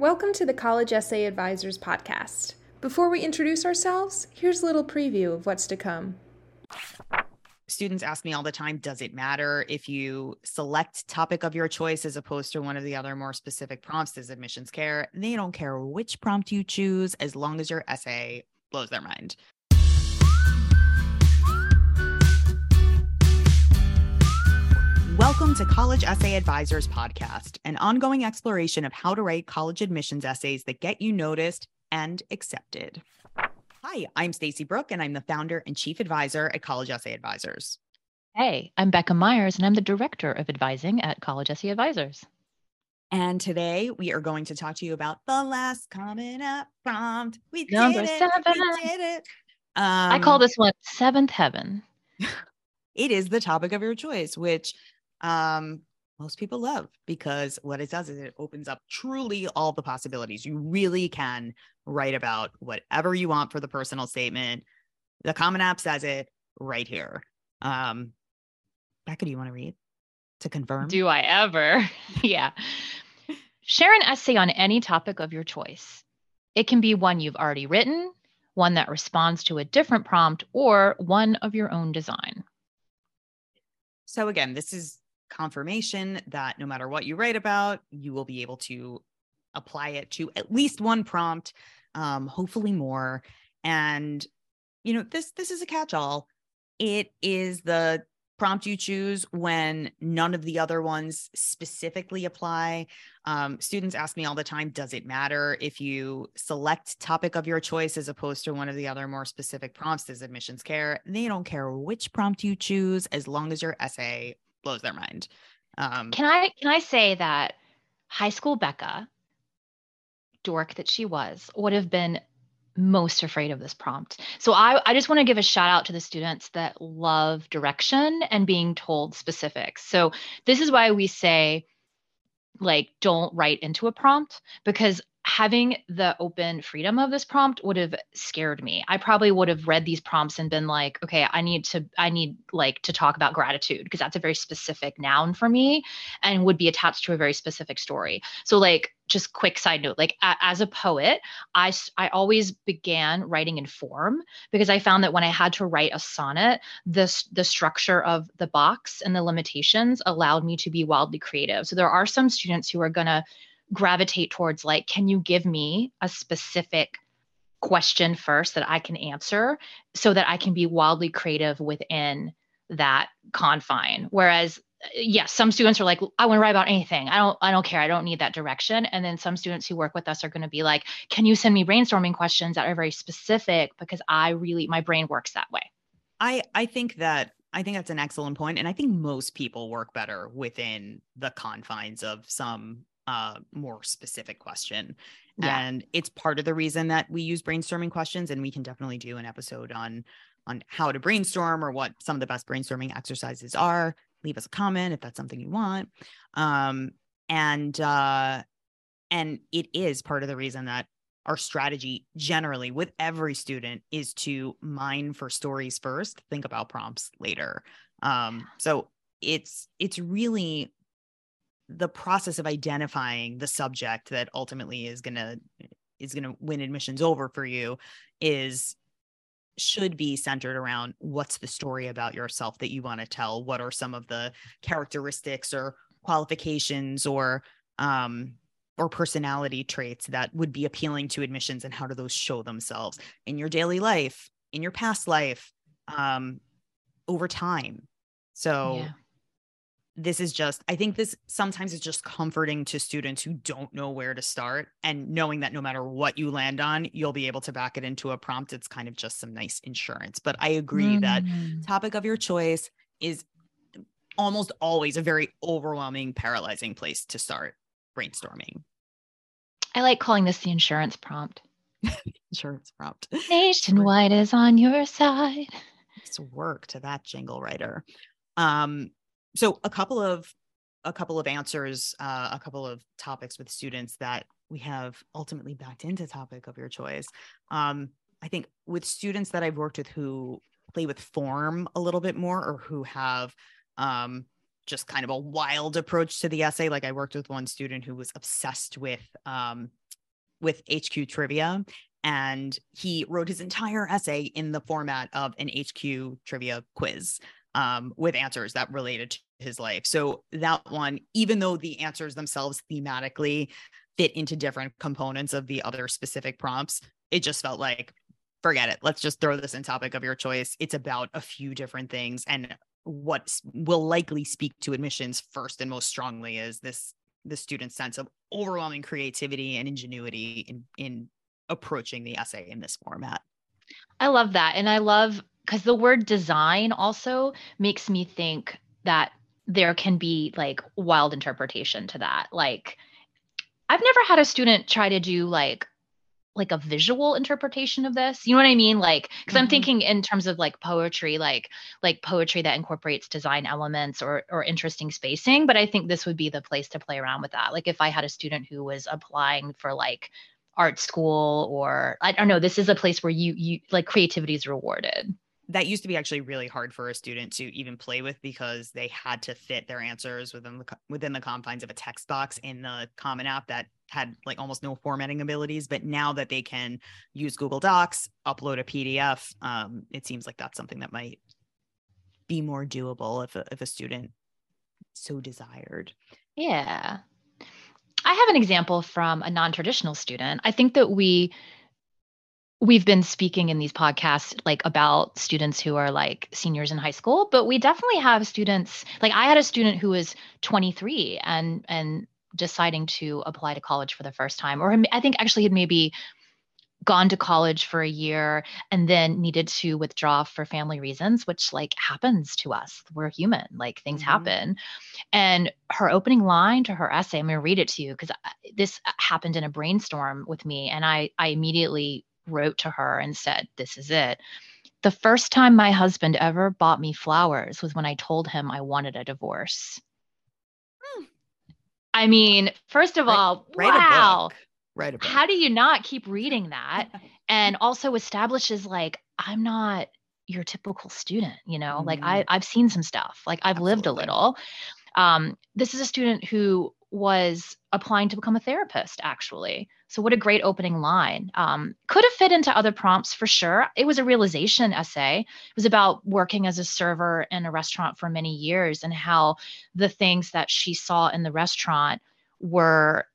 Welcome to the College Essay Advisors podcast. Before we introduce ourselves, here's a little preview of what's to come. Students ask me all the time Does it matter if you select topic of your choice as opposed to one of the other more specific prompts? Does admissions care? They don't care which prompt you choose as long as your essay blows their mind. To College Essay Advisors Podcast, an ongoing exploration of how to write college admissions essays that get you noticed and accepted. Hi, I'm Stacey Brook, and I'm the founder and chief advisor at College Essay Advisors. Hey, I'm Becca Myers, and I'm the director of advising at College Essay Advisors. And today we are going to talk to you about the last Common App prompt. We Number did it. seven. We did it. Um, I call this one Seventh Heaven. it is the topic of your choice, which um, most people love because what it does is it opens up truly all the possibilities. You really can write about whatever you want for the personal statement. The Common App says it right here. Um, Becca, do you want to read to confirm? Do I ever? yeah. Share an essay on any topic of your choice. It can be one you've already written, one that responds to a different prompt, or one of your own design. So again, this is confirmation that no matter what you write about, you will be able to apply it to at least one prompt, um, hopefully more. And you know, this this is a catch-all. It is the prompt you choose when none of the other ones specifically apply. Um, students ask me all the time, does it matter if you select topic of your choice as opposed to one of the other more specific prompts? Does admissions care? They don't care which prompt you choose as long as your essay blows their mind. Um, Can I can I say that high school Becca, dork that she was, would have been most afraid of this prompt. So I, I just want to give a shout out to the students that love direction and being told specifics. So this is why we say like don't write into a prompt because having the open freedom of this prompt would have scared me. I probably would have read these prompts and been like, okay, I need to I need like to talk about gratitude because that's a very specific noun for me and would be attached to a very specific story. So like just quick side note like a, as a poet I, I always began writing in form because i found that when i had to write a sonnet the, the structure of the box and the limitations allowed me to be wildly creative so there are some students who are going to gravitate towards like can you give me a specific question first that i can answer so that i can be wildly creative within that confine? Whereas uh, yes some students are like i want to write about anything. I don't i don't care. I don't need that direction. And then some students who work with us are going to be like can you send me brainstorming questions that are very specific because i really my brain works that way? I i think that i think that's an excellent point and i think most people work better within the confines of some uh, more specific question. Yeah. and it's part of the reason that we use brainstorming questions and we can definitely do an episode on on how to brainstorm or what some of the best brainstorming exercises are. Leave us a comment if that's something you want. Um and uh and it is part of the reason that our strategy generally with every student is to mine for stories first think about prompts later. Um so it's it's really the process of identifying the subject that ultimately is going to is going to win admissions over for you is should be centered around what's the story about yourself that you want to tell? What are some of the characteristics or qualifications or um or personality traits that would be appealing to admissions and how do those show themselves in your daily life in your past life um over time? So yeah this is just i think this sometimes is just comforting to students who don't know where to start and knowing that no matter what you land on you'll be able to back it into a prompt. It's kind of just some nice insurance. But i agree mm-hmm. that topic of your choice is almost always a very overwhelming paralyzing place to start brainstorming. I like calling this the insurance prompt. Insurance prompt. Nationwide is on your side. It's work to that jingle writer. Um so a couple of a couple of answers uh, a couple of topics with students that we have ultimately backed into topic of your choice. Um, i think with students that i've worked with who play with form a little bit more or who have um, just kind of a wild approach to the essay like i worked with one student who was obsessed with um, with HQ trivia and he wrote his entire essay in the format of an HQ trivia quiz um, with answers that related to his life. So that one, even though the answers themselves thematically fit into different components of the other specific prompts, it just felt like forget it. Let's just throw this in topic of your choice. It's about a few different things and what will likely speak to admissions first and most strongly is this the student's sense of overwhelming creativity and ingenuity in in approaching the essay in this format. I love that. And I love because the word design also makes me think that there can be like wild interpretation to that. Like, I've never had a student try to do like like a visual interpretation of this you know what i mean like because mm-hmm. i'm thinking in terms of like poetry like like poetry that incorporates design elements or or interesting spacing but i think this would be the place to play around with that like if i had a student who was applying for like art school or I don't know, this is a place where you you like creativity is rewarded. That used to be actually really hard for a student to even play with because they had to fit their answers within the within the confines of a text box in the Common App that had like almost no formatting abilities. But now that they can use Google Docs, upload a PDF, um, it seems like that's something that might be more doable if a, if a student so desired. Yeah. I have an example from a non-traditional student. I think that we we've been speaking in these podcasts like about students who are like seniors in high school, but we definitely have students like I had a student who was 23 and and deciding to apply to college for the first time or I think actually had maybe gone to college for a year and then needed to withdraw for family reasons which like happens to us. We're human. Like things mm-hmm. happen. And her opening line to her essay i'm going to read it to you because this happened in a brainstorm with me and i i immediately wrote to her and said this is it the first time my husband ever bought me flowers was when i told him i wanted a divorce hmm. I mean, first of all, write, wow write about. How do you not keep reading that? and also establishes like I'm not your typical student, you know, mm-hmm. like I I've seen some stuff. Like I've Absolutely. lived a little. Um, this is a student who was applying to become a therapist actually. So what a great opening line. Um, could have fit into other prompts for sure. It was a realization essay. It was about working as a server in a restaurant for many years and how the things that she saw in the restaurant were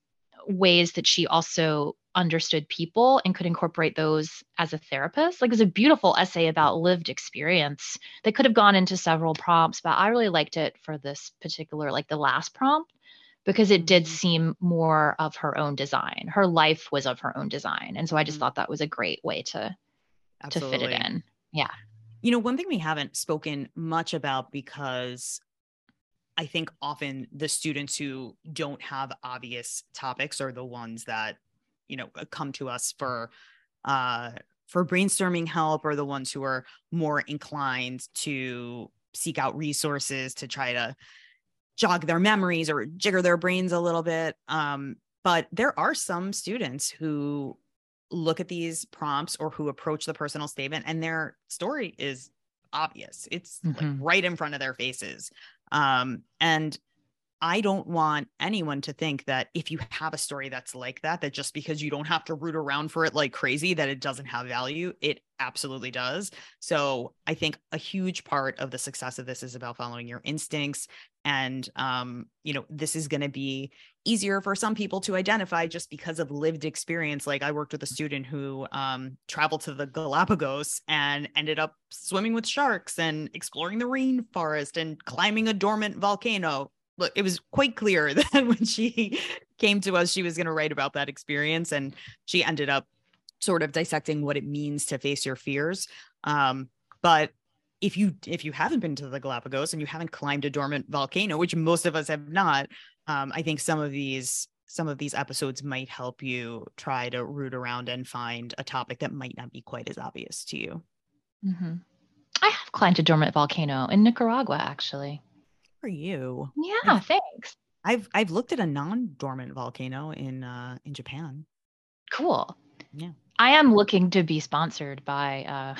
ways that she also understood people and could incorporate those as a therapist. Like it was a beautiful essay about lived experience that could have gone into several prompts, but I really liked it for this particular, like the last prompt, because it did mm-hmm. seem more of her own design. Her life was of her own design. And so I just mm-hmm. thought that was a great way to Absolutely. to fit it in. Yeah. You know, one thing we haven't spoken much about because I think often the students who don't have obvious topics are the ones that, you know, come to us for uh for brainstorming help or the ones who are more inclined to seek out resources to try to jog their memories or jigger their brains a little bit. Um, but there are some students who look at these prompts or who approach the personal statement and their story is obvious. It's mm-hmm. like right in front of their faces. Um, and I don't want anyone to think that if you have a story that's like that, that just because you don't have to root around for it like crazy, that it doesn't have value. It absolutely does. So I think a huge part of the success of this is about following your instincts. And, um, you know, this is going to be easier for some people to identify just because of lived experience. Like I worked with a student who um, traveled to the Galapagos and ended up swimming with sharks and exploring the rainforest and climbing a dormant volcano look, it was quite clear that when she came to us, she was going to write about that experience. And she ended up sort of dissecting what it means to face your fears. Um, but if you if you haven't been to the Galapagos and you haven't climbed a dormant volcano, which most of us have not, um, I think some of these some of these episodes might help you try to root around and find a topic that might not be quite as obvious to you. Mm-hmm. I have climbed a dormant volcano in Nicaragua, actually for you. Yeah, I've, thanks. I've I've looked at a non-dormant volcano in uh in Japan. Cool. Yeah. I am looking to be sponsored by uh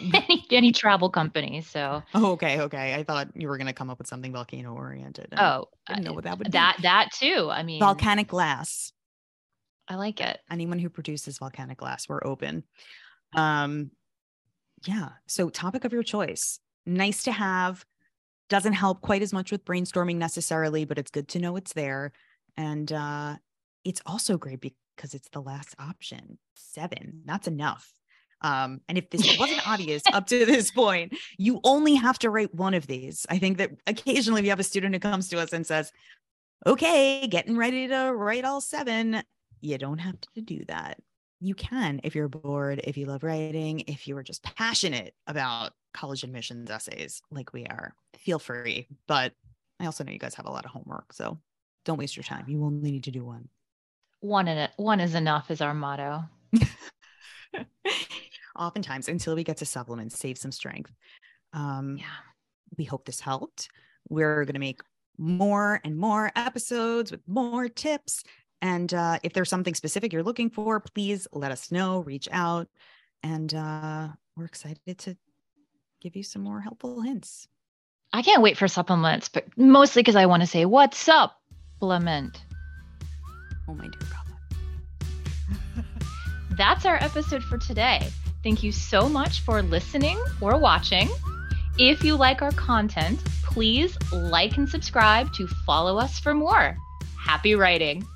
any any travel company. So Oh, okay, okay. I thought you were gonna come up with something volcano oriented. Oh I didn't know what that would that be. that too. I mean volcanic glass. I like it. Anyone who produces volcanic glass, we're open. Um, yeah. So, topic of your choice. Nice to have. Doesn't help quite as much with brainstorming necessarily, but it's good to know it's there. And uh, it's also great because it's the last option. Seven. That's enough. Um, and if this wasn't obvious up to this point, you only have to write one of these. I think that occasionally we have a student who comes to us and says, okay, getting ready to write all seven. You don't have to do that. You can if you're bored, if you love writing, if you are just passionate about college admissions essays like we are. Feel free. But I also know you guys have a lot of homework. So don't waste your time. You only need to do one. One in it, one is enough is our motto. Oftentimes, until we get to supplements, save some strength. Um, yeah. We hope this helped. We're going to make more and more episodes with more tips. And uh, if there's something specific you're looking for, please let us know, reach out. And uh, we're excited to give you some more helpful hints. I can't wait for supplements, but mostly because I want to say, What's up, supplement? Oh, my dear. That's our episode for today. Thank you so much for listening or watching. If you like our content, please like and subscribe to follow us for more. Happy writing!